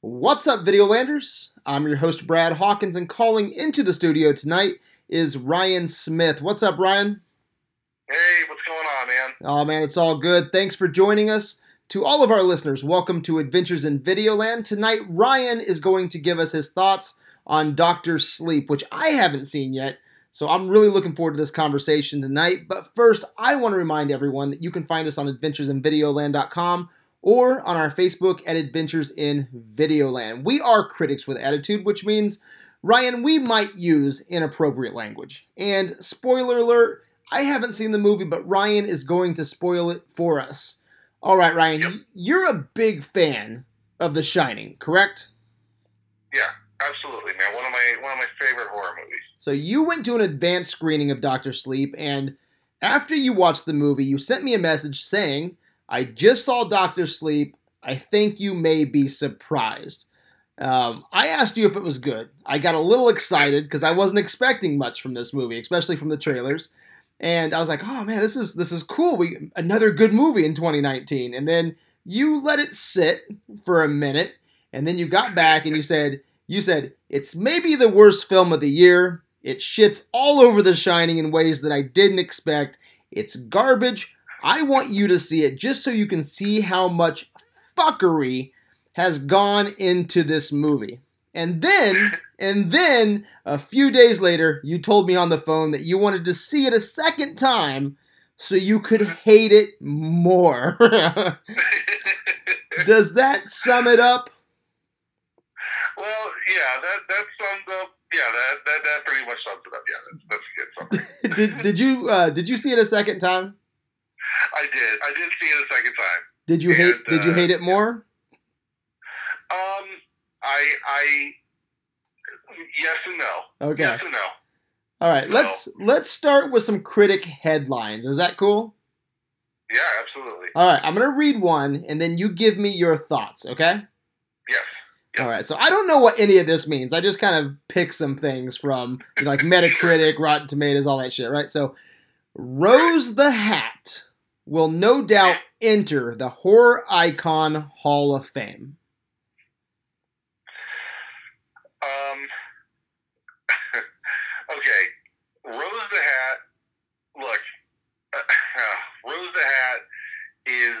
What's up, Videolanders? I'm your host, Brad Hawkins, and calling into the studio tonight is Ryan Smith. What's up, Ryan? Hey, what's going on, man? Oh, man, it's all good. Thanks for joining us. To all of our listeners, welcome to Adventures in Videoland. Tonight, Ryan is going to give us his thoughts on Doctor Sleep, which I haven't seen yet. So I'm really looking forward to this conversation tonight. But first, I want to remind everyone that you can find us on adventuresinvideoland.com or on our Facebook at Adventures in Videoland. We are critics with attitude, which means, Ryan, we might use inappropriate language. And spoiler alert, I haven't seen the movie, but Ryan is going to spoil it for us. All right, Ryan, Yep. you're a big fan of The Shining, correct? Yeah, absolutely, man. One of my one of my favorite horror movies. So you went to an advanced screening of Doctor Sleep, and after you watched the movie, you sent me a message saying, "I just saw Doctor Sleep. I think you may be surprised." Um, I asked you if it was good. I got a little excited because I wasn't expecting much from this movie, especially from the trailers. And I was like, "Oh man, this is this is cool. We another good movie in 2019." And then you let it sit for a minute, and then you got back and you said, "You said it's maybe the worst film of the year. It shits all over The Shining in ways that I didn't expect. It's garbage. I want you to see it just so you can see how much fuckery has gone into this movie." And then, and then a few days later, you told me on the phone that you wanted to see it a second time so you could hate it more. Does that sum it up? Yeah, that that sums up. Yeah, that that, that pretty much sums it up. Yeah, that's, that's a good summary. did did you uh, did you see it a second time? I did. I did see it a second time. Did you hate And, did you uh, hate it more? Um, I I yes and no. Okay. Yes and no. All right. Let's let's start with some critic headlines. Is that cool? Yeah, absolutely. All right. I'm gonna read one, and then you give me your thoughts. Okay. Yes. All right. So I don't know what any of this means. I just kind of pick some things from you know, like Metacritic, Rotten Tomatoes, all that shit. Right. So Rose the Hat will no doubt enter the horror icon Hall of Fame. Um. okay, Rose the Hat. Look, Rose the Hat is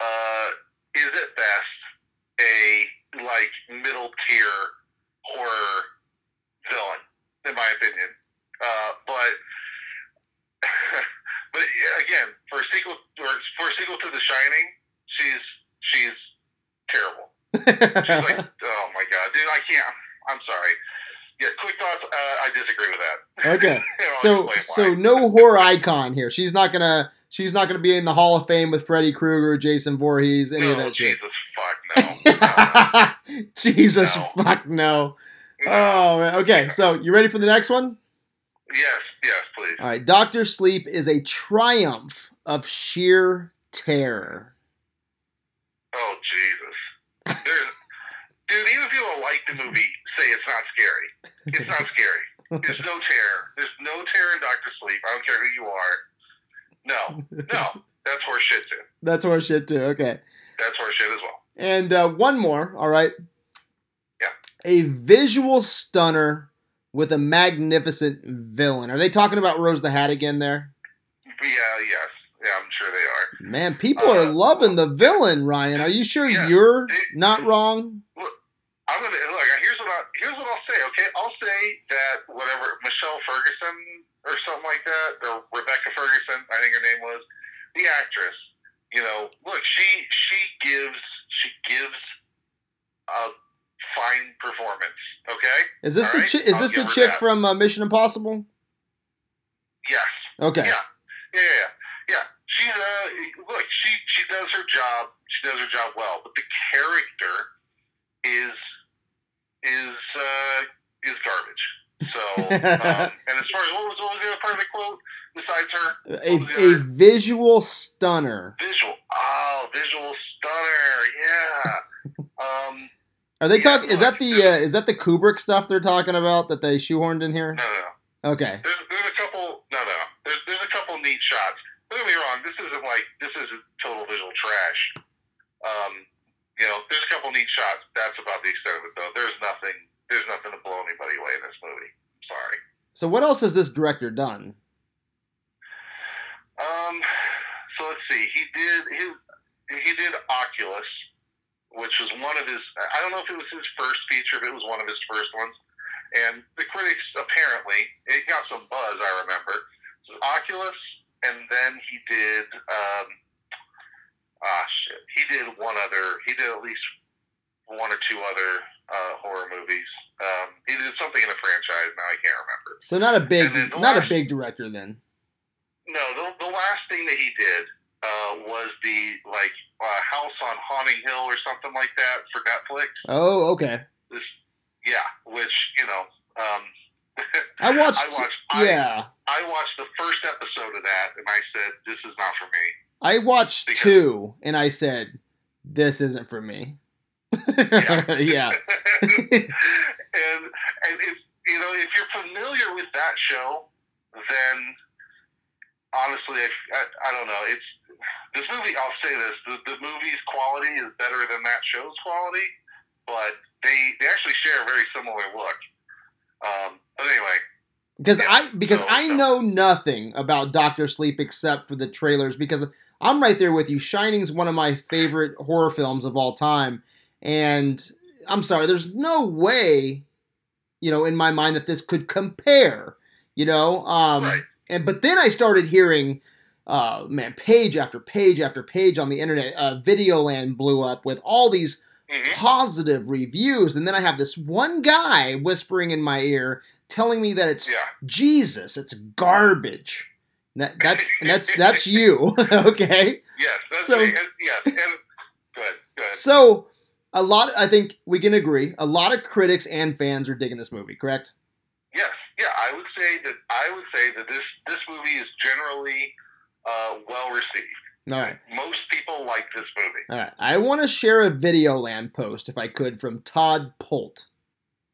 uh is at best like middle tier horror villain, in my opinion. Uh, but but again, for a sequel or for a sequel to The Shining, she's she's terrible. She's like, oh my god, dude, I can't. I'm sorry. Yeah, quick thoughts. Uh, I disagree with that. Okay. So so no horror icon here. She's not gonna she's not gonna be in the Hall of Fame with Freddy Krueger, Jason Voorhees, any of no, that shit. Jesus, fuck no. Jesus No. fuck no. No. Oh man. Okay, so you ready for the next one? Yes, yes, please. All right. Doctor Sleep is a triumph of sheer terror. Oh Jesus, There's, dude. Even if you don't like the movie, say it's not scary. It's not scary. There's no terror. There's no terror in Doctor Sleep. I don't care who you are. No, no, that's horse shit too. That's horse shit too. Okay. That's horse shit as well. And uh, one more. All right. Yeah. A visual stunner with a magnificent villain. Are they talking about Rose the Hat again there? Yeah, yes, yeah, I'm sure they are. Man, people are Uh, loving the villain, Ryan. Are you sure Yeah. you're They- not wrong? Look, I'm gonna look. Here's what I here's what I'll say. Okay, I'll say that whatever Michelle Ferguson or something like that, or Rebecca Ferguson, I think her name was, the actress. You know, look, she she gives she gives a fine performance. Okay. Is this All the right, chi- is I'll this the chick that. from uh, Mission Impossible? Yes. Okay. Yeah. Yeah, yeah, yeah. yeah. She's uh look, she she does her job. She does her job well, but the character is is uh is garbage. So, um, and as far as what was what was the other part of the quote besides her A, a visual stunner. visual? Oh, visual stunner. Yeah. Um, Are they Yeah, talking? Is that the uh, is that the Kubrick stuff they're talking about that they shoehorned in here? no, no, no. Okay. There's, there's a couple. No, no. There's there's a couple neat shots. don't get me wrong. This isn't like this isn't total visual trash. Um, you know, there's a couple neat shots. That's about the extent of it, though. There's nothing. There's nothing to blow anybody away in this movie. Sorry. So what else has this director done? Um, so let's see. He did his. He did Oculus, which was one of his. I don't know if it was his first feature, but it was one of his first ones. And the critics apparently it got some buzz. I remember. So Oculus, and then he did. Um, ah, shit. He did one other. He did at least one or two other uh, horror movies. Um, he did something in the franchise. Now I can't remember. So not a big, And then the not a big director then. No, the, the last thing that he did uh, was the like uh, House on Haunting Hill or something like that for Netflix. Oh, okay. This, yeah, which you know, um, I watched. I watched. I, yeah, I watched the first episode of that, and I said, "This is not for me." I watched Because- two, and I said, "This isn't for me." yeah. and and if you know if you're familiar with that show, then honestly, I, I, I don't know. It's this movie. I'll say this: the, the movie's quality is better than that show's quality, but they they actually share a very similar look. Um, but anyway, because Yeah, I because so- I so- know nothing about Doctor Sleep except for the trailers because I'm right there with you. Shining's one of my favorite horror films of all time, and I'm sorry, there's no way, you know, in my mind that this could compare. You know, um, Right. and but then I started hearing. Uh, man, page after page after page on the internet, uh, Videoland blew up with all these Mhm. positive reviews, and then I have this one guy whispering in my ear, telling me that it's yeah, Jesus, it's garbage. That, that's and that's that's you, okay? yes, that's So- me. And, yes, and good, good. So a lot, I think we can agree, a lot of critics and fans are digging this movie, correct? Yes, yeah, I would say that I would say that this this movie is generally uh, well received. All right, Most people like this movie. all right. I want to share a Videoland post, if I could, from Todd Polt.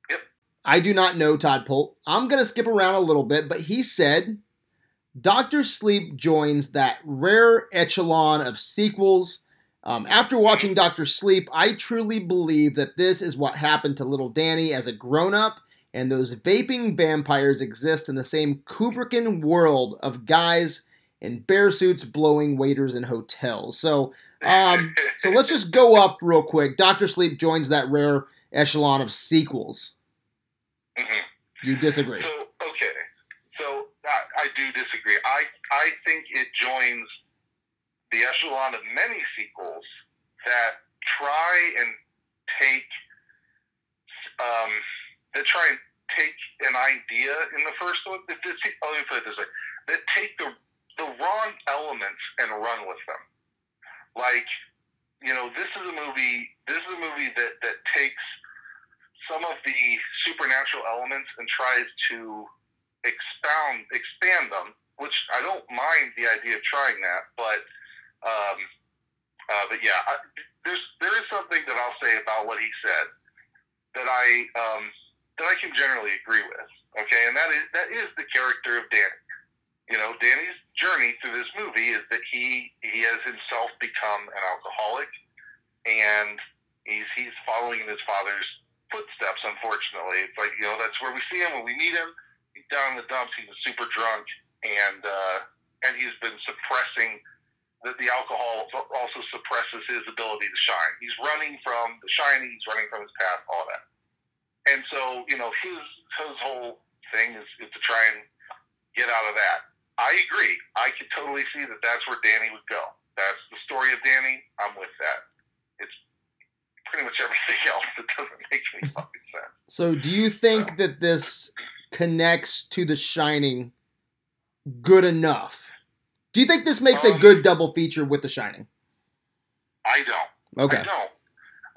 Yep. I do not know Todd Polt. I'm gonna skip around a little bit, but he said, "Doctor Sleep joins that rare echelon of sequels." Um, after watching Doctor Sleep, I truly believe that this is what happened to little Danny as a grown up, and those vaping vampires exist in the same Kubrickian world of guys in bear suits blowing waiters in hotels. So, um, so let's just go up real quick. Doctor Sleep joins that rare echelon of sequels. Mhm. You disagree? So okay, so I, I do disagree. I I think it joins the echelon of many sequels that try and take um, that try and take an idea in the first one. That, let me put it this way: that take the the wrong elements and run with them. Like, you know, this is a movie. This is a movie that that takes some of the supernatural elements and tries to expound, expand them. Which I don't mind the idea of trying that, but um, uh, but yeah, I, there's there is something that I'll say about what he said that I um, that I can generally agree with. Okay, and that is that is the character of Danny. You know, Danny's journey through this movie is that he he has himself become an alcoholic, and he's he's following in his father's footsteps. Unfortunately, it's like you know that's where we see him when we meet him. He's down in the dumps. He's super drunk, and uh, and he's been suppressing that the alcohol also suppresses his ability to shine. He's running from the shining. He's running from his past. All that. And so you know his his whole thing is, is to try and get out of that. I agree. I could totally see that that's where Danny would go. That's the story of Danny. I'm with that. It's pretty much everything else that doesn't make any fucking sense. So, do you think that this connects to The Shining good enough? Do you think this makes a Um, good double feature with The Shining? I don't. Okay. I don't.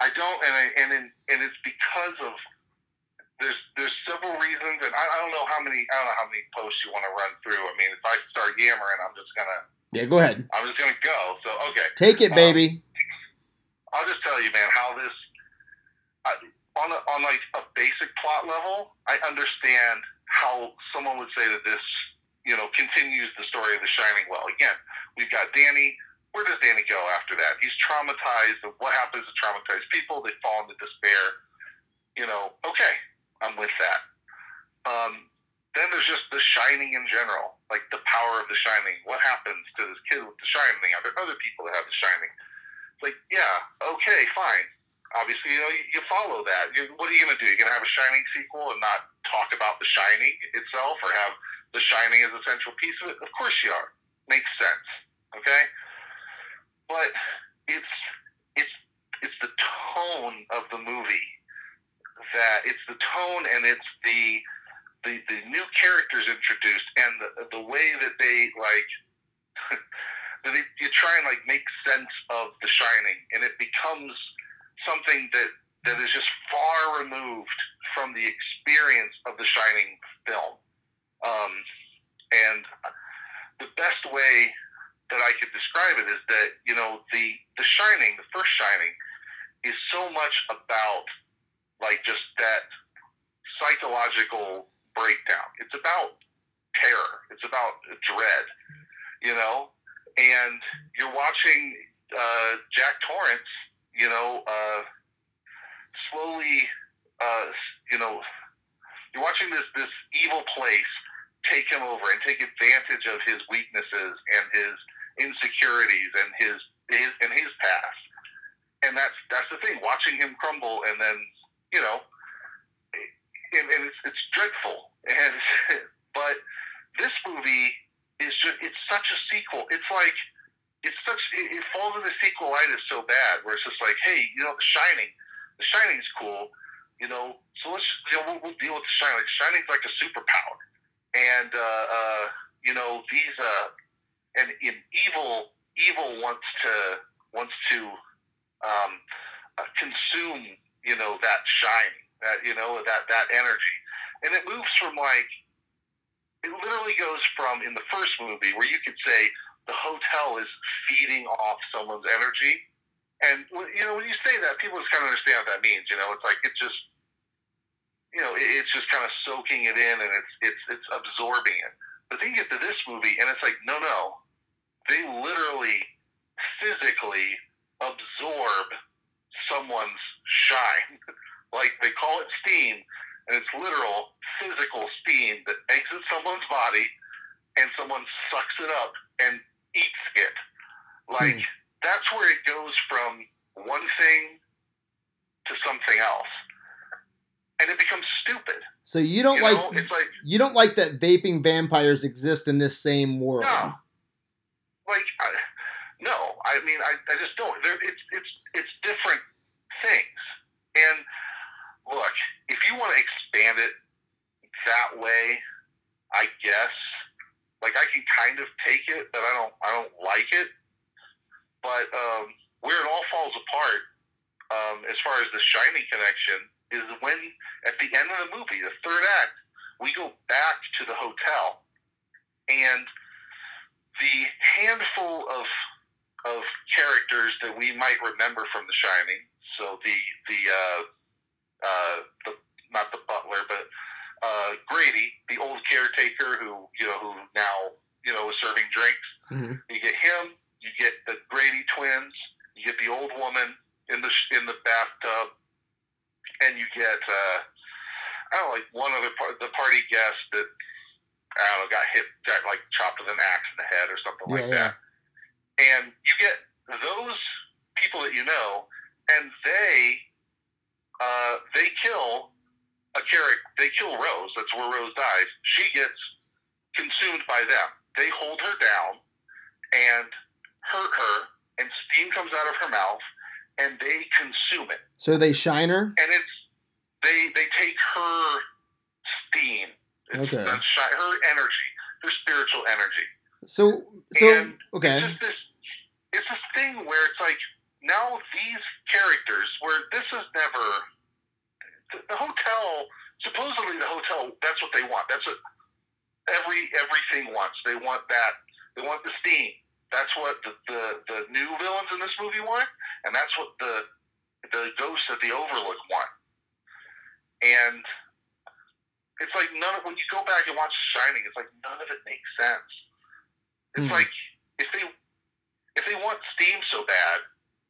I don't, and I, and in, and it's because of there's there's several reasons, and I, I don't know how many I don't know how many posts you want to run through. I mean, if I start yammering, I'm just gonna Yeah, go ahead. I'm just gonna go. So okay, Take it, Um, baby. I'll just tell you, man, how this on a, on like a basic plot level, I understand how someone would say that this you know continues the story of The Shining well. Again, We've got Danny. Where does Danny go after that? He's traumatized. And What happens to traumatized people? They fall into despair. You know, okay, I'm with that. Um, then there's just The Shining in general, like the power of The Shining. What happens to this kid with The Shining? Are there other people that have The Shining? It's like, yeah, okay, fine. Obviously, you know, you, you follow that. You, what are you going to do? You're going to have a Shining sequel and not talk about The Shining itself, or have The Shining is a central piece of it? Of course you are. Makes sense. Okay, but it's it's it's the tone of the movie that it's the tone and it's the the, the new characters introduced and the, the way that they like that they, you try and like make sense of the shining and it becomes something that that is just far removed from the experience of the shining film um, and the best way that I could describe it is that you know the the shining the first shining is so much about like just that psychological breakdown. It's about terror. It's about dread, you know. And you're watching uh, Jack Torrance, you know, uh, slowly, uh, you know, you're watching this this evil place take him over and take advantage of his weaknesses and his insecurities and his, his and his past. And that's that's the thing. Watching him crumble and then you know, and, and it's, it's dreadful. And but this movie is just it's such a sequel. It's like it's such it, it falls into sequelitis so bad where it's just like, hey, you know, The Shining, The Shining's cool, you know, so let's you know we'll, we'll deal with The Shining. Shining's like a superpower, and uh, uh, you know these uh, and in evil evil wants to wants to um, uh, consume you know that shine that you know that that energy. And it moves from like it literally goes from in the first movie where you could say the hotel is feeding off someone's energy. And you know when you say that people just kind of understand what that means you know? It's like it's just you know it's just kind of soaking it in and it's it's it's absorbing it but then you get to this movie and it's like no no they literally physically absorb someone's shine. like they call it steam, and it's literal physical steam that exits someone's body and someone sucks it up and eats it. Like hmm. that's where it goes from one thing to something else. And it becomes stupid. So you don't you like, know? it's like you don't like that vaping vampires exist in this same world. No. Like I, no, I mean I, I just don't. There, it's it's it's different things. And look, if you want to expand it that way, I guess. Like I can kind of take it, but I don't. I don't like it. But um, where it all falls apart, um, as far as the Shining connection, is when at the end of the movie, the third act, we go back to the hotel, and the handful of of characters that we might remember from The Shining so the the uh, uh, the not the butler, but uh, Grady, the old caretaker who you know who now you know is serving drinks. Mm-hmm. You get him. You get the Grady twins. You get the old woman in the in the bathtub, and you get uh, I don't know like one other part the party guest that I don't know got hit got like chopped with an axe in the head or something yeah, like yeah. that. And you get those people that you know, and they uh, they kill a character. They kill Rose. That's where Rose dies. She gets consumed by them. They hold her down and hurt her, and steam comes out of her mouth, and they consume it. So they shine her, and it's they they take her steam. It's okay. Her energy, her spiritual energy. So so and okay. It's this, it's this thing where it's like now these characters, where this is never the, the hotel. Supposedly, the hotel. That's what they want. That's what every everything wants. They want that. They want the steam. That's what the, the, the new villains in this movie want, that's what the the ghosts of the Overlook want. And it's like none of when you go back and watch Shining, it's like none of it makes sense. It's mm. like if they if they want steam so bad,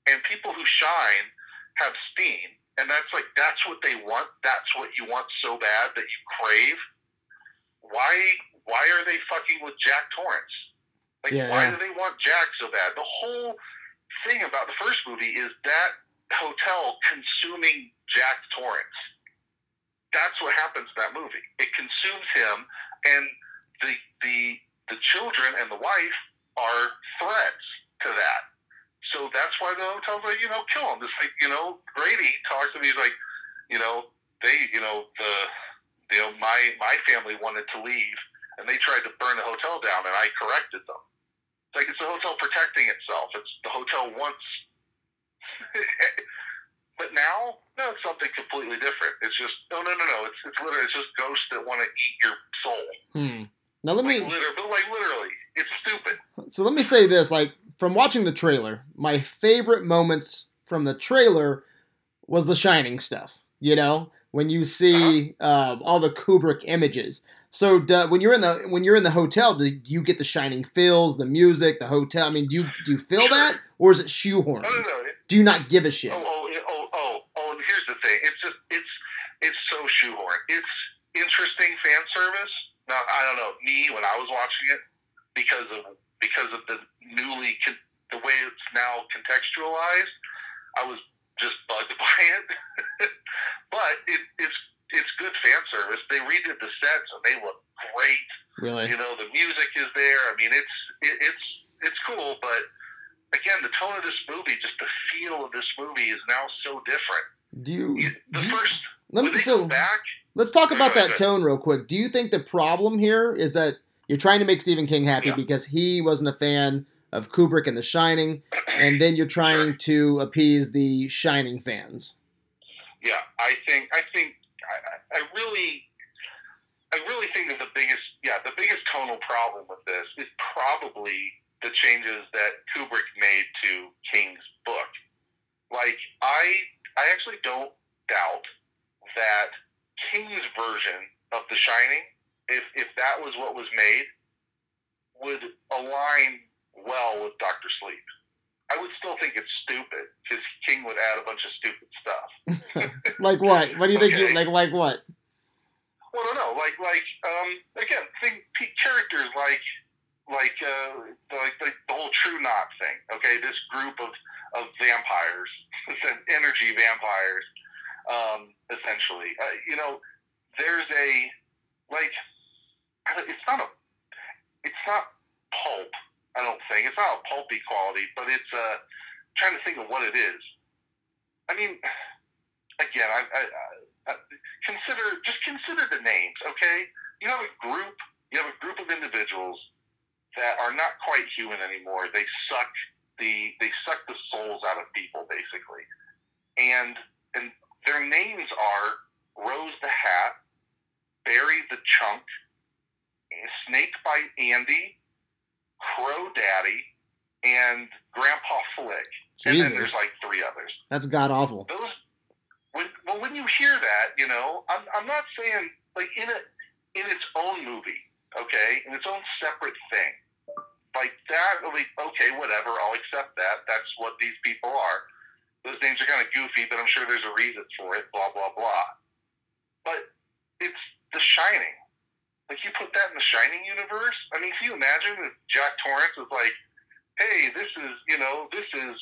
and people who shine have steam, and that's like that's what they want. That's what you want so bad that you crave. Why? Why are they fucking with Jack Torrance? Like, Yeah, why yeah. do they want Jack so bad? The whole thing about the first movie is that hotel consuming Jack Torrance. That's what happens in that movie. It consumes him, and the the the children and the wife are threats to that. So that's why the hotel's like, you know, kill him. It's like, you know, Grady talks to me. He's like, you know, they, you know, the, you know, my my family wanted to leave, and they tried to burn the hotel down, and I corrected them. It's like it's the hotel protecting itself. It's the hotel wants. but now, no, it's something completely different. It's just no, no, no, no. It's it's literally it's just ghosts that want to eat your soul. Hmm. Now let me Like literally, but like literally, it's stupid. so let me say this like from watching the trailer my favorite moments from the trailer was the shining stuff you know when you see um, all the kubrick images so do, when you're in the when you're in the hotel do you get the shining fills, the music the hotel i mean do you do you feel that or is it shoehorned No, no, no. Do you not give a shit Oh, oh, oh, oh, oh, and here's the thing. It's just, it's, it's so shoehorned. It's interesting fan service. Now, I don't know, me, when I was watching it, because of, because of the newly, the way it's now contextualized, I was just bugged by it. but it, it's, it's good fan service. They redid the sets and they look great. really You know, the music is there. I mean, it's, it, it's, it's cool, but again, the tone of this movie, just the feel of this movie is now so different. do you, You- The do you- first, let me so back, Let's talk about ahead, that tone real quick. Do you think the problem here is that you're trying to make Stephen King happy Yeah. because he wasn't a fan of Kubrick and The Shining, and then you're trying to appease the Shining fans? yeah, I think, I think, I, I really, I really think that the biggest, yeah, the biggest tonal problem with this is probably the changes that Kubrick made to King's book. Like, I, I actually don't doubt that King's version of The Shining, if if that was what was made, would align well with Doctor Sleep. I would still think it's stupid because King would add a bunch of stupid stuff. Like what? What do you think? You, like like what? Well, don't know. Like, like, um, again, think characters like, like, uh, like, like the whole True Knot thing. Okay, this group of of vampires, energy vampires, um, essentially. Uh, you know, there's a like, it's not a, it's not pulp. I don't think it's not a pulpy quality, but it's uh, trying to think of what it is. I mean, again, I, I, I consider just consider the names, okay? You have a group, you have a group of individuals that are not quite human anymore. They suck the they suck the souls out of people, basically, and and their names are Rose the Hat, Barry the Chunk, Snake Bite Andy, Crow Daddy, and Grandpa Flick. And then there's like three others. That's god awful. those when well when you hear that you know i'm, I'm not saying like in a in its own movie okay in its own separate thing. Like that like okay whatever i'll accept that. That's what these people are. Those names are kind of goofy but i'm sure there's a reason for it blah blah blah. But it's the shining like you put that in the shining universe i mean can you imagine if jack torrance was like hey this is you know this is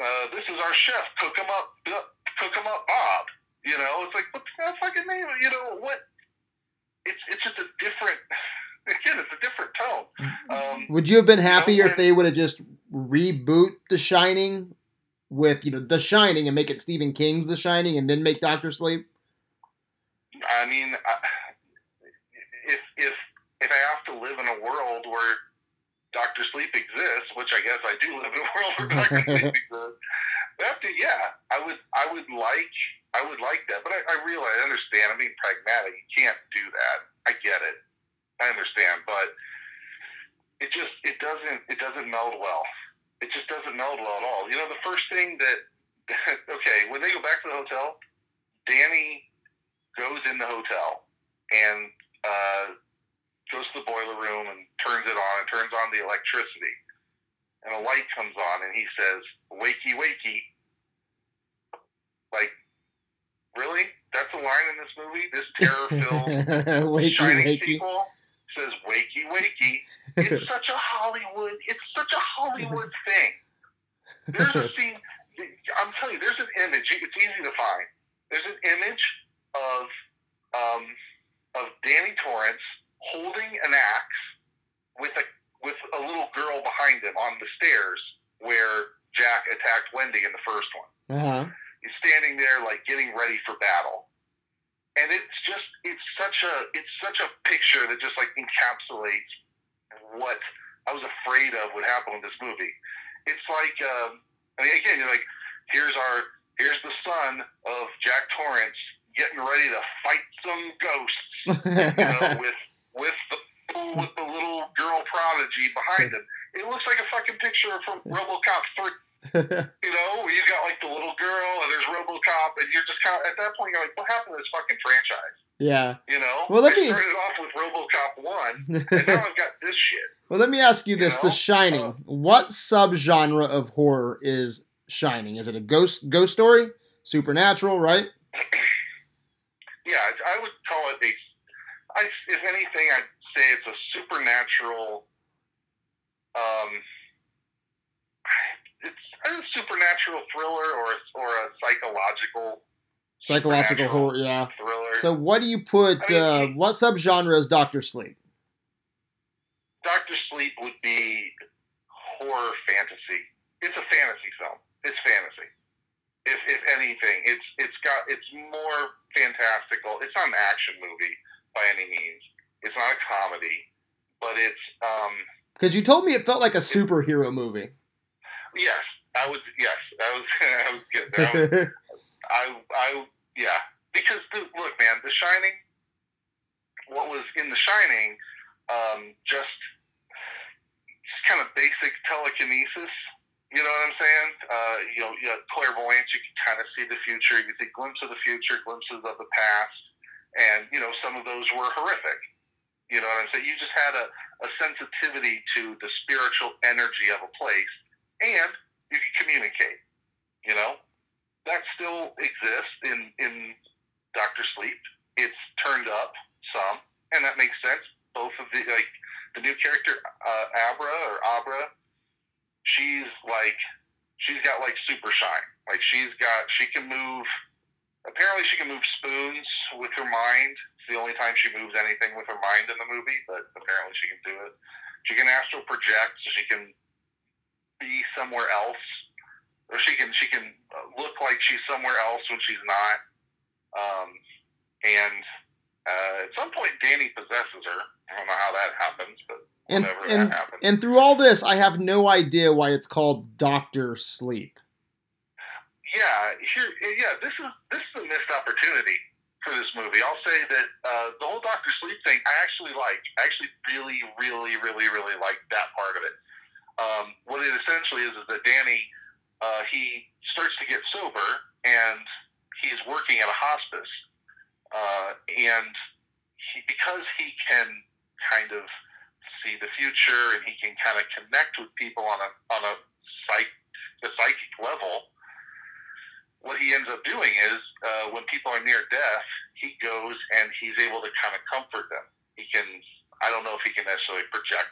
uh, this is our chef. Cook him up, cook him up, Bob. You know, it's like what's that fucking name? You know what? It's it's just a different. Again, it's a different tone. Um, Would you have been happier when- if they would have just reboot The Shining with you know The Shining and make it Stephen King's The Shining and then make Doctor Sleep? I mean, I, if if if I have to live in a world where Doctor Sleep exists, which I guess I do live in a world where Doctor Sleep exists, that yeah, I would I would like I would like that, but I, I realize I understand. I'm being pragmatic. You can't do that. I get it. I understand, but it just it doesn't it doesn't meld well. It just doesn't meld well at all. You know, the first thing that okay when they go back to the hotel, Danny goes in the hotel and uh, goes to the boiler room and turns it on and turns on the electricity. and a light comes on, and he says, "Wakey, wakey." Like, really? That's a line in this movie. This terror-filled wakey, shining wakey. people says "Wakey, wakey." It's such a Hollywood. It's such a Hollywood thing. There's a scene. I'm telling you, there's an image. It's easy to find. There's an image of um, of Danny Torrance holding an axe with a with a little girl behind him on the stairs where Jack attacked Wendy in the first one. Uh-huh. He's standing there like getting ready for battle. And it's just it's such a it's such a picture that just like encapsulates what I was afraid of would happen with this movie. It's like um, I mean again you're like here's our here's the son of Jack Torrance getting ready to fight some ghosts, you know, with with the with the little girl prodigy behind him. It looks like a fucking picture from RoboCop 3 you know, you've got like the little girl and there's RoboCop, and you're just kind of at that point you're like, what happened to this fucking franchise? yeah. You know, Well, let I me- started off with RoboCop one, and now I've got this shit. well, let me ask you this: You The know? Shining. Uh, what subgenre of horror is Shining? Is it a ghost ghost story? Supernatural, right? Yeah, I I would call it a. I, if anything, I'd say it's a supernatural. Um, it's a supernatural thriller or a, or a psychological Psychological horror. Yeah. thriller. So, what do you put? I mean, uh, what subgenre is Doctor Sleep? Doctor Sleep would be horror fantasy. It's a fantasy film. It's fantasy. If, if anything, it's it's got it's more fantastical. It's not an action movie by any means. It's not a comedy, but it's um Because you told me it felt like a superhero movie. yes, I was yes, I was I was good. I, was, I I yeah, because the, look, man, The Shining. What was in The Shining? Um, just kind of basic telekinesis. You know what I'm saying? Uh, you know, you know, clairvoyance. You can kind of see the future. You see glimpse of the future, glimpses of the past, and you know some of those were horrific. You know what I'm saying? You just had a, a sensitivity to the spiritual energy of a place, and you can communicate. You know, that still exists in in Doctor Sleep. It's turned up some, and that makes sense. Both of the like the new character uh, Abra or Abra, she's like she's got like super shine. Like she's got she can move. Apparently, she can move spoons with her mind. It's the only time she moves anything with her mind in the movie, but apparently she can do it. She can astral project, so she can be somewhere else, or she can she can uh, look like she's somewhere else when she's not. Um, and uh, at some point, Danny possesses her. I don't know how that happens, but And and and through all this, I have no idea why it's called Doctor Sleep. yeah, here, yeah, this is this is a missed opportunity for this movie. I'll say that uh, the whole Doctor Sleep thing, I actually like. I actually really, really, really, really like that part of it. Um, what it essentially is is that Danny, uh, he starts to get sober, and he's working at a hospice, uh, and he, because he can kind of see the future and he can kind of connect with people on a on a psych the psychic level what he ends up doing is uh, when people are near death, he goes and he's able to kind of comfort them. He can, I don't know if he can necessarily project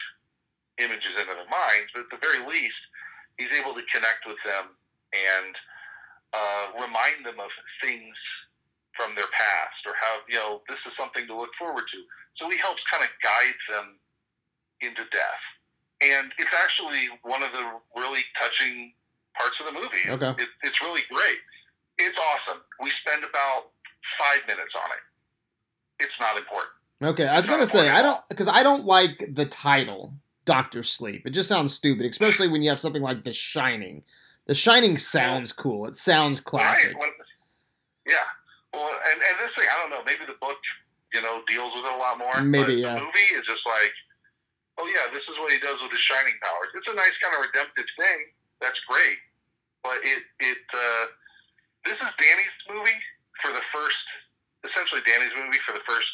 images into their minds, but at the very least, he's able to connect with them and uh, remind them of things from their past or how, you know, this is something to look forward to. So he helps kind of guide them into death. And it's actually one of the really touching parts of the movie. Okay. It, it's really great. It's awesome. We spend about five minutes on it. It's not important. Okay, I was gonna say I don't because I don't like the title Doctor Sleep. It just sounds stupid, especially when you have something like The Shining. The Shining sounds cool. It sounds classic. Right? Yeah. Well, and, and this thing, I don't know. Maybe the book, you know, deals with it a lot more. Maybe, but yeah. The movie is just like, oh yeah, this is what he does with his shining powers. It's a nice kind of redemptive thing. That's great. But it it uh, this is Danny's movie for the first, essentially Danny's movie for the first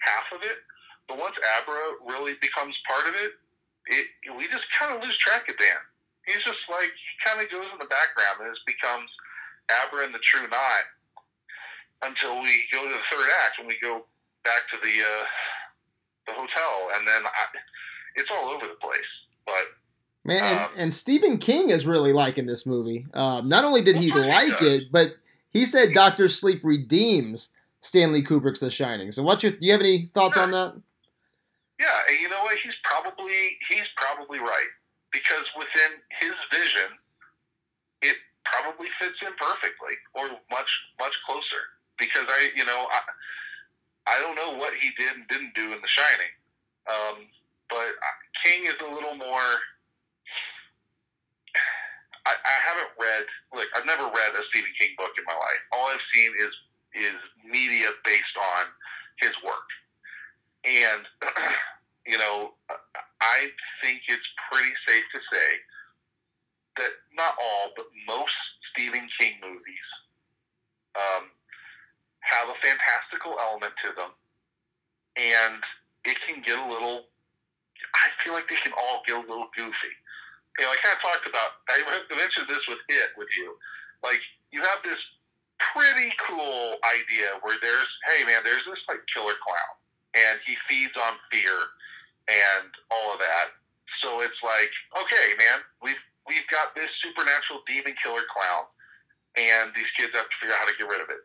half of it. But once Abra really becomes part of it, it we just kind of lose track of Dan. He's just like he kind of goes in the background, and it becomes Abra and the True Knot until we go to the third act when we go back to the uh, the hotel, and then I, it's all over the place. But Man, and, Um, and Stephen King is really liking this movie. Um, not only did he course he like it, but he said Doctor Sleep redeems Stanley Kubrick's The Shining. So, what's your? Do you have any thoughts on that? yeah, and you know what? He's probably he's probably right because within his vision, it probably fits in perfectly, or much much closer. Because I, you know, I I don't know what he did and didn't do in The Shining, um, but King is a little more. I, I haven't read look. I've never read a Stephen King book in my life. All I've seen is is media based on his work, and you know, I think it's pretty safe to say that not all, but most Stephen King movies um, have a fantastical element to them, and it can get a little. I feel like they can all get a little goofy. You know, I kind of talked about. I mentioned this with it with you. Like you have this pretty cool idea where there's, hey man, there's this like killer clown, and he feeds on fear and all of that. So it's like, okay, man, we've we've got this supernatural demon killer clown, and these kids have to figure out how to get rid of it.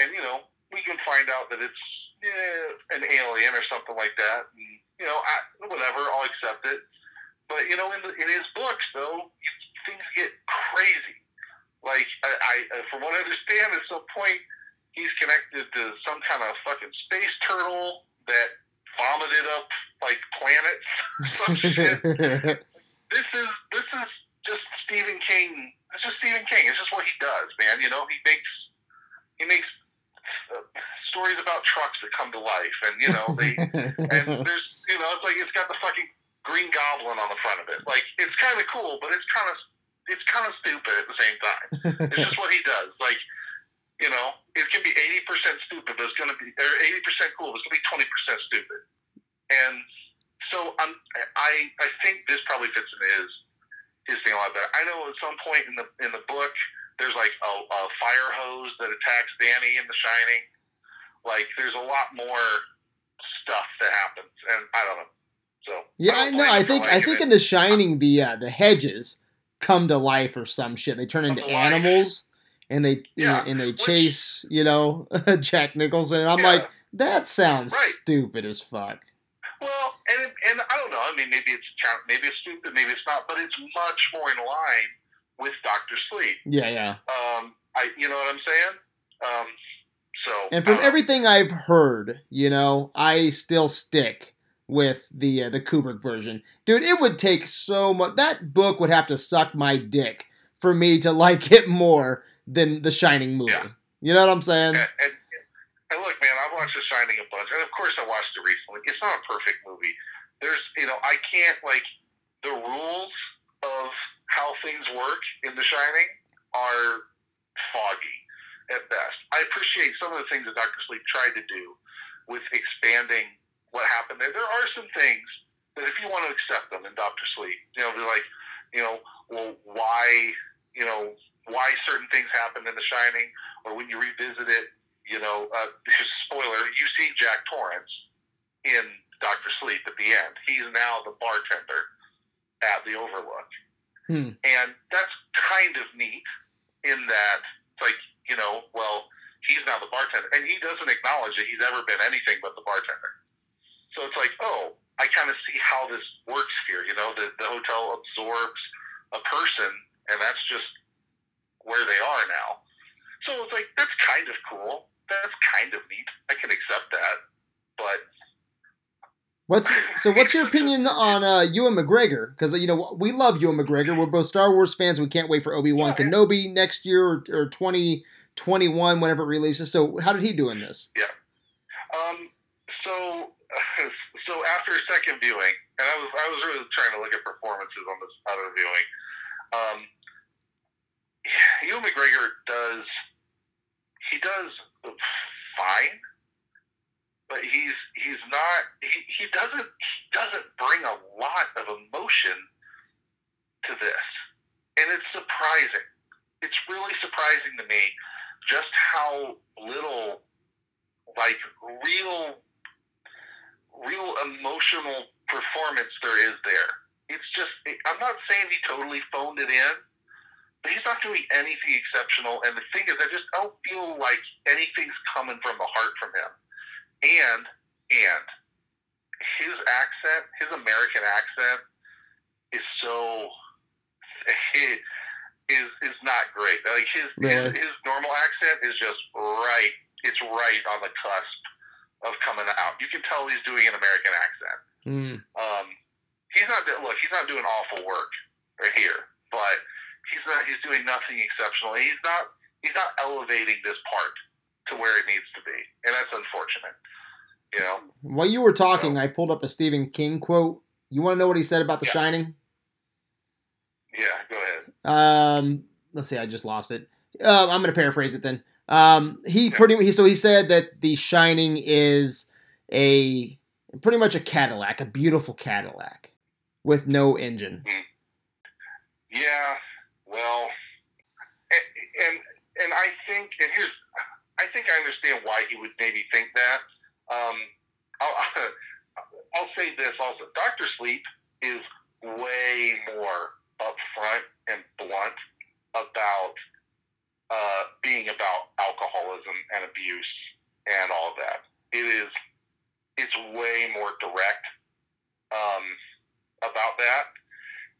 And you know, we can find out that it's yeah, an alien or something like that. And, you know, I, whatever, I'll accept it. But you know, in the, in his books, though, things get crazy. Like I, I, uh, from what I understand, at some point, he's connected to some kind of fucking space turtle that vomited up like planets. some shit. This is this is just Stephen King. It's just Stephen King. It's just what he does, man. You know, he makes he makes uh, stories about trucks that come to life, and you know they and there's you know it's like it's got the fucking Green Goblin on the front of it. Like it's kind of cool, but it's kind of it's kind of stupid at the same time. It's just what he does. Like you know, it can be eighty percent stupid, but it's going to be or eighty percent cool, but it's going to be twenty percent stupid. And so I'm I I think this probably fits in his his thing a lot better. I know at some point in the in the book there's like a, a fire hose that attacks Danny in The Shining. Like there's a lot more stuff that happens, and I don't know. So yeah, I know. I think I think it. in The Shining, the uh, the hedges come to life or some shit. They turn Come into to life. animals, and they Yeah, and they which- chase you know Jack Nicholson. And I'm Yeah. like, that sounds Right. stupid as fuck. Well, and and I don't know. I mean, maybe it's maybe it's stupid, maybe it's not, but it's much more in line with Doctor Sleep. Yeah, yeah. Um, I you know what I'm saying? Um, so And from don't everything I've heard, you know, I still stick with the uh, the Kubrick version. Dude, it would take so much. That book would have to suck my dick for me to like it more than the Shining movie. Yeah. You know what I'm saying? And, and, and look, man, I've watched The Shining a bunch, and of course I watched it recently. It's not a perfect movie. There's, you know, I can't like the rules of how things work in The Shining are foggy at best. I appreciate some of the things that Doctor Sleep tried to do with expanding what happened there. There are some things that if you want to accept them in Doctor Sleep, you know, they're like, you know, well, why, you know, why certain things happened in The Shining, or when you revisit it, you know, uh, spoiler, you see Jack Torrance in Doctor Sleep at the end. He's now the bartender at the Overlook, Hmm. and that's kind of neat in that it's like you know, well, he's now the bartender, and he doesn't acknowledge that he's ever been anything but the bartender. So it's like, oh, I kind of see how this works here. You know, the the hotel absorbs a person, and that's just where they are now. So it's like that's kind of cool. That's kind of neat. I can accept that, but What's so? What's your opinion on uh, Ewan McGregor? Because you know we love Ewan McGregor. We're both Star Wars fans. We can't wait for Obi Wan Yeah, yeah. Kenobi next year or, or twenty twenty one, whenever it releases. So how did he do in this? Yeah. Um, so, so after a second viewing, and I was I was really trying to look at performances on this other viewing. Um, Ewan McGregor does he does fine, but he's he's not he, he doesn't he doesn't bring a lot of emotion to this. and it's surprising. It's really surprising to me just how little, like, real, real emotional performance there is there. It's just, I'm not saying he totally phoned it in, but he's not doing anything exceptional. And the thing is, I just don't feel like anything's coming from the heart from him. And, and, his accent, his American accent, is so is is not great. Like his Really? his, his normal accent is just right. It's right on the cusp of coming out. You can tell he's doing an American accent. Mm. Um, he's not look. He's not doing awful work right here, but he's not. He's doing nothing exceptional. He's not. He's not elevating this part to where it needs to be, and that's unfortunate. You know. While you were talking, I pulled up a Stephen King quote. You want to know what he said about The Yeah. Shining? Yeah. Go ahead. Um, let's see, I just lost it. Uh, I'm going to paraphrase it then. Um, he Okay. pretty he so he said that The Shining is a pretty much a Cadillac, a beautiful Cadillac with no engine. Yeah, well, and and, and I think, and here's, I think I understand why he would maybe think that. Um, I'll, I'll say this also: Doctor Sleep is way more upfront and blunt about uh, being about alcoholism and abuse and all that. It is, it's way more direct um, about that.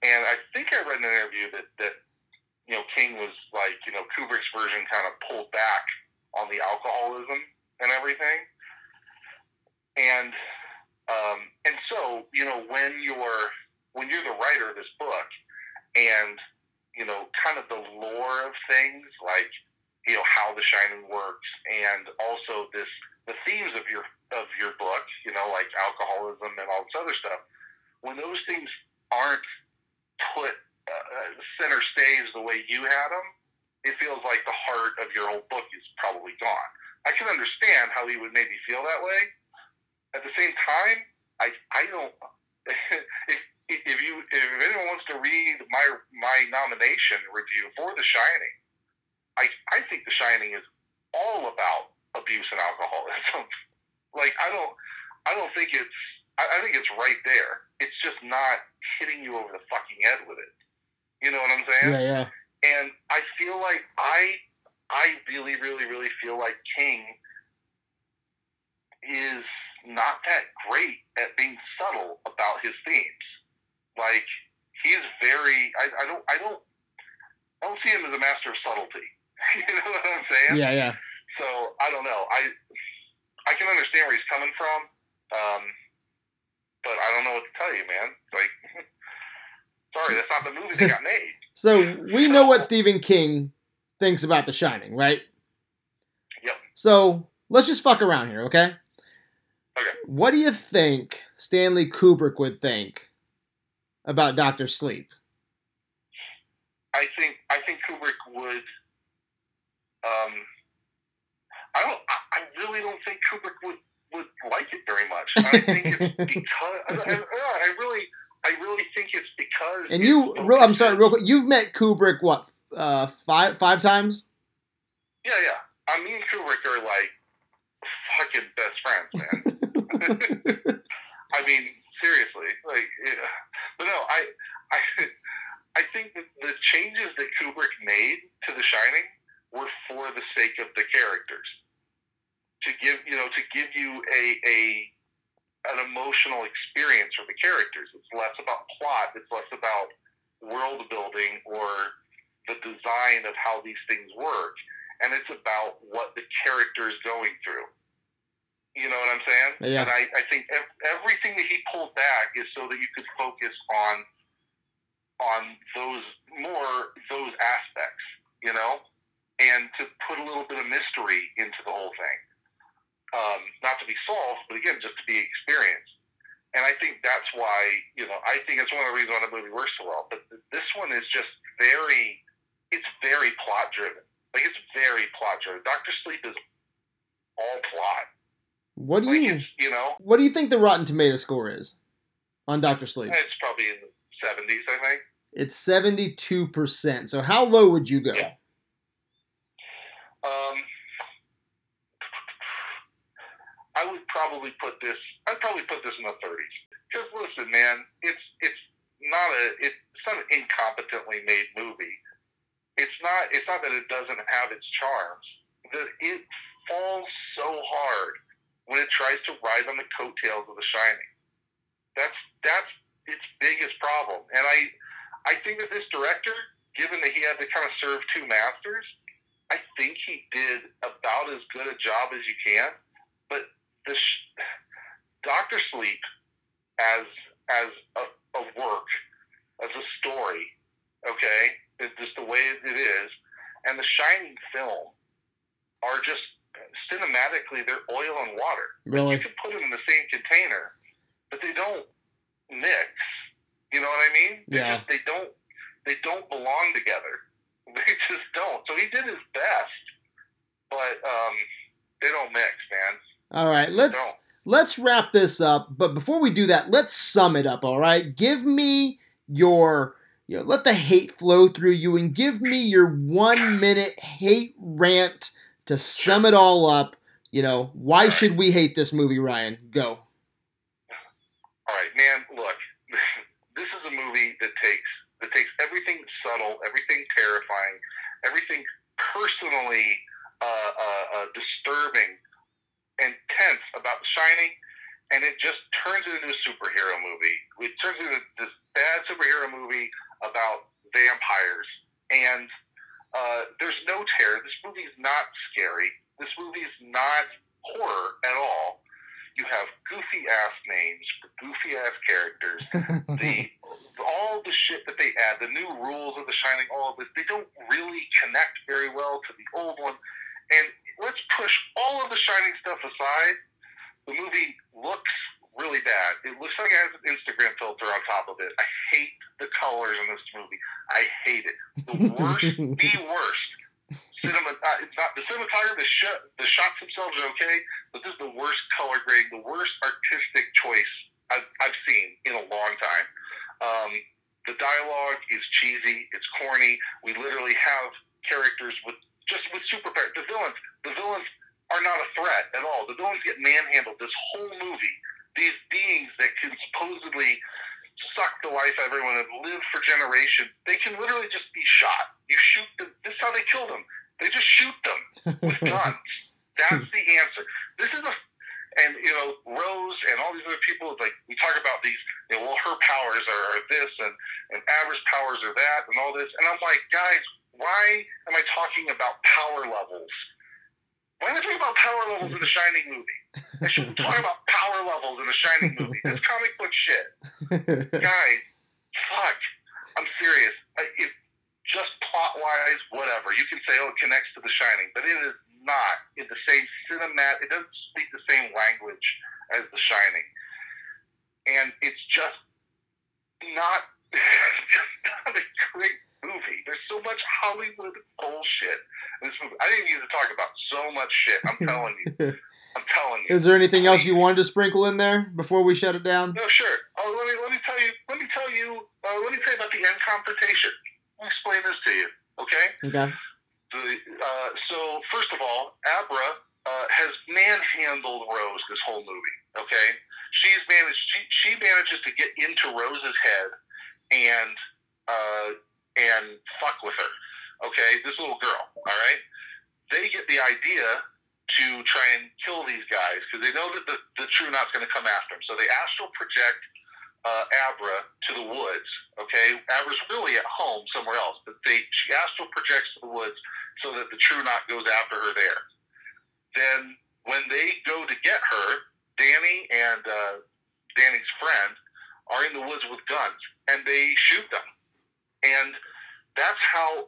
And I think I read in an interview that, that you know King was like you know Kubrick's version kind of pulled back on the alcoholism and everything. And um, and so you know when you're when you're the writer of this book and you know kind of the lore of things like you know how The Shining works and also this the themes of your of your book you know like alcoholism and all this other stuff when those things aren't put uh, center stage the way you had them, it feels like the heart of your whole book is probably gone. I can understand how he would maybe feel that way. At the same time, I I don't. if if you if anyone wants to read my my nomination review for The Shining, I I think The Shining is all about abuse and alcoholism. like I don't I don't think it's I, I think it's right there. It's just not hitting you over the fucking head with it. You know what I'm saying? Yeah, yeah. And I feel like I I really, really, really feel like King is not that great at being subtle about his themes. Like he's very I, I don't I don't I don't see him as a master of subtlety. you know what I'm saying? Yeah, yeah. So I don't know. I I can understand where he's coming from, um, but I don't know what to tell you, man. Like, sorry, that's not the movie that got made. So we know what Stephen King thinks about The Shining, right? Yep. So let's just fuck around here, okay? Okay. What do you think Stanley Kubrick would think about Doctor Sleep? I think I think Kubrick would. Um, I don't. I, I really don't think Kubrick would would like it very much. I think it's because I, I, I really. I really think it's because. And you, real, I'm sorry, real quick. You've met Kubrick what uh, five five times? Yeah, yeah. I mean, Kubrick are like fucking best friends, man. I mean, seriously, like, yeah. but no, I, I, I think that the changes that Kubrick made to The Shining were for the sake of the characters, to give you know, to give you a a an emotional experience for the characters. It's less about plot. It's less about world building or the design of how these things work, and it's about what the character is going through. You know what I'm saying? Yeah. And I, I think everything that he pulled back is so that you could focus on on those more those aspects, you know, and to put a little bit of mystery into the whole thing. Um, not to be solved, but again, just to be experienced. And I think that's why, you know, I think it's one of the reasons why the movie works so well. But th- this one is just very, it's very plot driven. Like it's very plot driven. Doctor Sleep is all plot. What do Like you you know, What do you think the Rotten Tomato score is on Doctor Sleep? it's probably in the seventies, I think. It's seventy-two percent. So how low would you go? Yeah. Um, I would probably put this. I'd probably put this in the 30s. Because listen, man, it's it's not a it's not an incompetently made movie. It's not. It's not that it doesn't have its charms. That it falls so hard when it tries to ride on the coattails of The Shining. That's that's its biggest problem. And I I think that this director, given that he had to kind of serve two masters, I think he did about as good a job as you can. But this Doctor Sleep as as a, a work, as a story, okay, is just the way it is, and the Shining film are just cinematically they're oil and water. Really? You can put them in the same container, but they don't mix. You know what I mean? They Yeah. Just, they don't. They don't belong together. They just don't. So he did his best, but um, they don't mix, man. All right, let's let's wrap this up. But before we do that, let's sum it up. All right, give me your you know, let the hate flow through you, and give me your one minute hate rant to sum it all up. You know, why should we hate this movie, Ryan? Go. All right, man. Look, this is a movie that takes that takes everything subtle, everything terrifying, everything personally uh, uh, uh, disturbing and tense about The Shining, and it just turns it into a superhero movie. It turns into this bad superhero movie about vampires, and uh, there's no terror. This movie is not scary. This movie is not horror at all. You have goofy ass names goofy ass characters. the all the shit that they add, the new rules of The Shining, all of this, they don't really connect very well to the old one. And let's push all of the Shining stuff aside. The movie looks really bad. It looks like it has an Instagram filter on top of it. I hate the colors in this movie. I hate it. The worst, the worst. Cinema, uh, it's not the cinematography. The, shot, the shots themselves are okay, but this is the worst color grade, the worst artistic choice I've, I've seen in a long time. Um, the dialogue is cheesy. It's corny. We literally have characters with just with superpowers. The villains, the villains are not a threat at all. The villains get manhandled this whole movie. These beings that can supposedly suck the life out of everyone and live for generations, they can literally just be shot. You shoot them. This is how they kill them. They just shoot them with guns. That's the answer. This is a and you know Rose and all these other people like we talk about these. You know, well, her powers are, this and and Abra's powers are that and all this. And I'm like, guys, why am I talking about power levels? Why am I talking about power levels in the Shining movie? I should be talking about power levels in the Shining movie. That's comic book shit, guys. Fuck, I'm serious. If just plot wise, whatever you can say, oh, it connects to The Shining, but it is not in the same cinematic. It doesn't speak the same language as The Shining, and it's just not just not a great movie. There's so much Hollywood bullshit in this movie. I didn't need to talk about so much shit. I'm telling you. I'm telling you. Is there anything else you wanted to sprinkle in there before we shut it down? No, sure. Oh, let me let me tell you. Let me tell you. Uh, let me tell you about the end confrontation. Let me explain this to you. Okay. Okay. The, uh, so first of all, Abra uh, has manhandled Rose this whole movie. Okay, she's managed. She, she manages to get into Rose's head and uh, and fuck with her. Okay, this little girl. All right, they get the idea to try and kill these guys because they know that the, the True Knot's going to come after them. So they astral project uh, Abra to the woods. Okay, Abra's really at home somewhere else, but they she astral projects to the woods so that the True Knot goes after her there. Then when they go to get her, Danny and uh, Danny's friend are in the woods with guns, and they shoot them, and that's how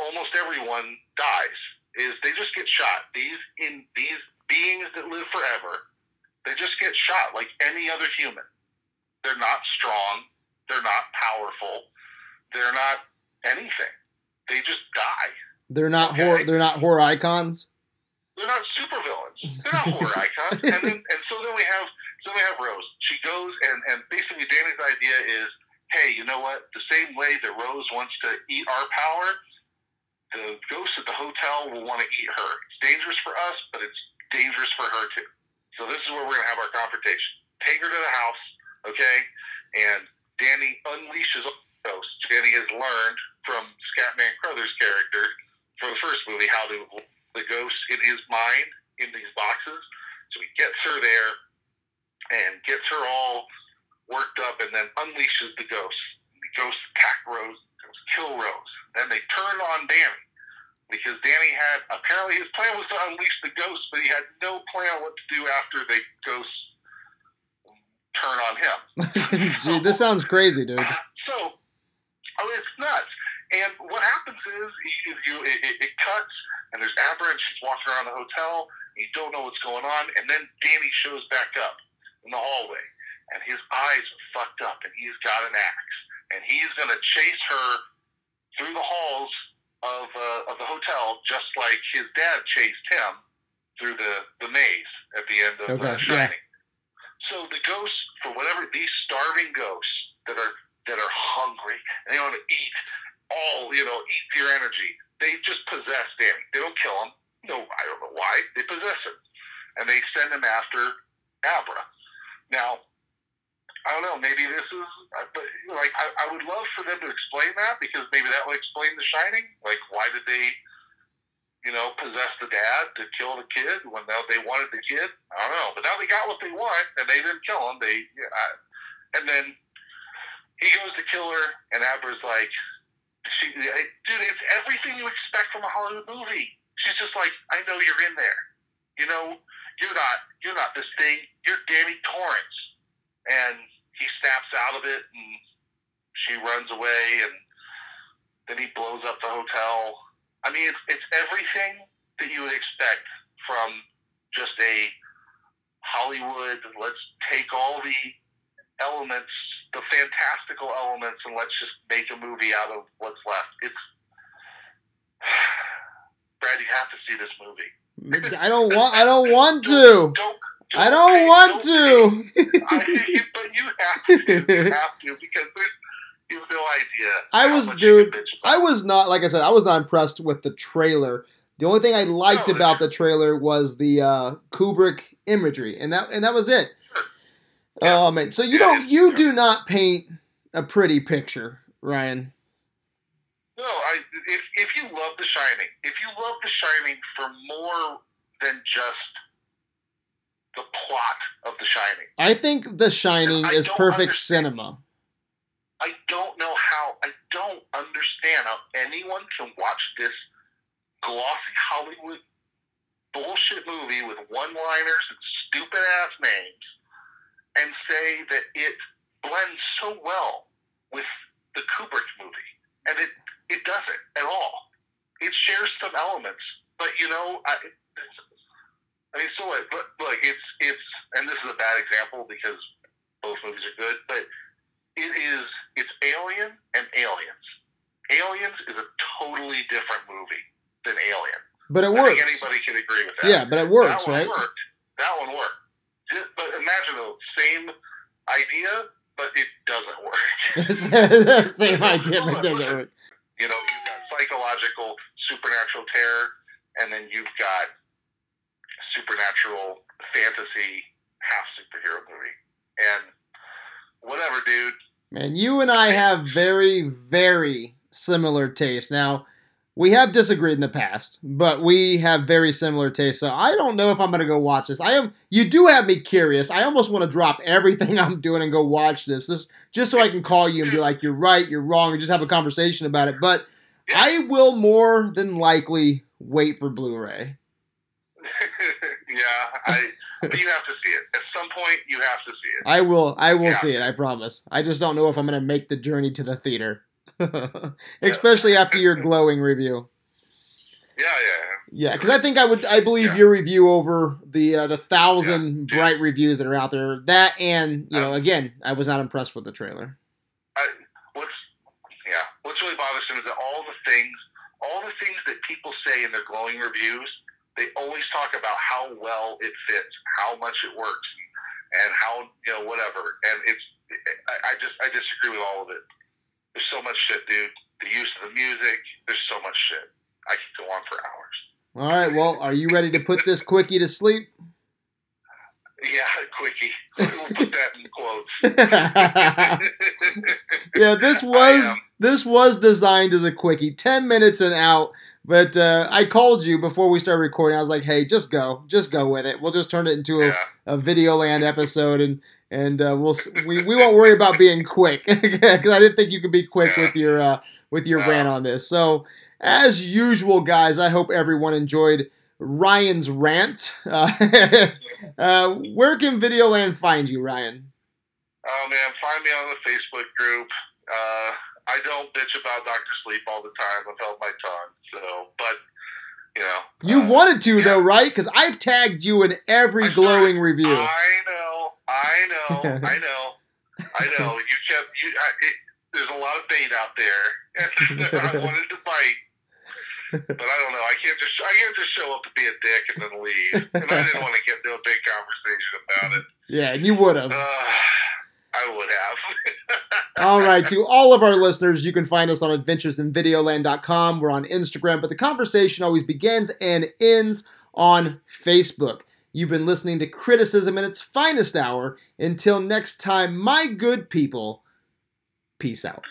almost everyone dies. Is they just get shot. These in these beings that live forever, they just get shot like any other human. They're not strong. They're not powerful. They're not anything. They just die. They're not Okay. horror. They're not horror icons. They're not supervillains. They're not horror icons. And then, and so then we have so we have Rose. She goes and and basically Danny's idea is hey, you know what? The same way that Rose wants to eat our power, the ghost at the hotel will want to eat her. It's dangerous for us, but it's dangerous for her too. So this is where we're gonna have our confrontation. Take her to the house, okay? And Danny unleashes ghost. Danny has learned from Scatman Crothers' character from the first movie how to the ghost in his mind in these boxes. So he gets her there and gets her all worked up and then unleashes the ghost. The ghost attack Rose, kill Rose. Then they turn on Danny because Danny had apparently his plan was to unleash the ghost, but he had no plan what to do after the ghost turn on him. Gee, this sounds crazy, dude. So, oh, it's nuts. And what happens is you, you it, it, it cuts, and there's Abra, and she's walking around the hotel. And you don't know what's going on, and then Danny shows back up in the hallway, and his eyes are fucked up, and he's got an axe, and he's gonna chase her through the halls of uh, of the hotel, just like his dad chased him through the the maze at the end of Okay, uh, Shining. So the ghosts, for whatever these starving ghosts that are that are hungry and they want to eat all, you know, eat your energy. They just possess Danny. They don't kill him. No, I don't know why. They possess him, and they send him after Abra. Now, I don't know. Maybe this is uh, but, like I, I would love for them to explain that because maybe that would explain The Shining. Like, why did they, you know, possess the dad to kill the kid when they wanted the kid? I don't know. But now they got what they want, and they didn't kill him. They, I, and then he goes to kill her, and Abra's like, she, dude, it's everything you expect from a Hollywood movie. She's just like, I know you're in there. You know, you're not, you're not this thing. You're Danny Torrance, and he snaps out of it, and she runs away, and then he blows up the hotel. I mean, it's, it's everything that you would expect from just a Hollywood. Let's take all the elements, the fantastical elements, and let's just make a movie out of what's left. It's Brad, you have to see this movie. I don't want. I don't want to. Don't. don't I don't want to. I, but you have to. You have to because there's, you have no idea. I was- dude, can bitch about. I was not like I said. I was not impressed with the trailer. The only thing I liked No, about the trailer was the uh, Kubrick imagery, and that and that was it. Yeah. Oh man, so you Yeah, don't you do not paint a pretty picture, Ryan. No, I, if if you love The Shining, if you love The Shining for more than just the plot of The Shining, I think The Shining is perfect understand. cinema. I don't know how. I don't understand how anyone can watch this glossy Hollywood bullshit movie with one-liners and stupid ass names and say that it blends so well with the Kubrick movie, and it it doesn't at all. It shares some elements, but you know, I, I mean, so what? Look, look, it's it's, and this is a bad example because both movies are good, but it is it's Alien and Aliens. Aliens is a totally different movie than Alien. But it I works. think anybody can agree with that. Yeah, but it works, that right? worked. That one worked. Just, but imagine the same idea, but it doesn't work. Same idea, but it doesn't work. You know, you've got psychological, supernatural terror, and then you've got supernatural fantasy half superhero movie. And whatever, dude. Man, you and I have very, very similar tastes. Now, we have disagreed in the past, but we have very similar tastes. So I don't know if I'm gonna go watch this. I am. You do have me curious. I almost want to drop everything I'm doing and go watch this. This just so I can call you and be like, "You're right. You're wrong," and just have a conversation about it. But I will more than likely wait for Blu-ray. yeah, I. But you have to see it. At some point, you have to see it. I will. I will Yeah. see it. I promise. I just don't know if I'm gonna make the journey to the theater, especially after your glowing review. Yeah, yeah. Yeah, because I think I would. I believe Yeah. your review over the uh, the thousand Yeah. bright reviews that are out there. That and you know, Um, again, I was not impressed with the trailer. I, what's yeah, what's really bothersome is that all the things, all the things that people say in their glowing reviews, they always talk about how well it fits, how much it works, and how you know whatever. And it's I, just I disagree with all of it. There's so much shit, dude. The use of the music. There's so much shit. I could go on for hours. All right. Well, are you ready to put this quickie to sleep? Yeah, quickie. We'll put that in quotes. yeah, this was this was designed as a quickie, ten minutes and out. But uh, I called you before we started recording. I was like, "Hey, just go, just go with it. We'll just turn it into a, Yeah. a Videoland episode, and and uh, we'll we, we won't worry about being quick because I didn't think you could be quick with your uh, with your No. rant on this. So as usual, guys, I hope everyone enjoyed Ryan's rant. Uh, uh, where can Videoland find you, Ryan? Oh man, find me on the Facebook group. Uh, I don't bitch about Doctor Sleep all the time. I've held my tongue. So, but you know, You've uh, wanted to though, right? Because I've tagged you in every I glowing review. I know, I know, I know, I know. You kept you. I, it, there's a lot of bait out there. I wanted to bite, but I don't know. I can't just I can't just show up to be a dick and then leave. And I didn't want to get into a big conversation about it. Yeah, and you would have. Uh, I would have. All right, to all of our listeners, you can find us on adventuresinvideoland.com. We're on Instagram, but the conversation always begins and ends on Facebook. You've been listening to Criticism in its finest hour. Until next time, my good people, peace out.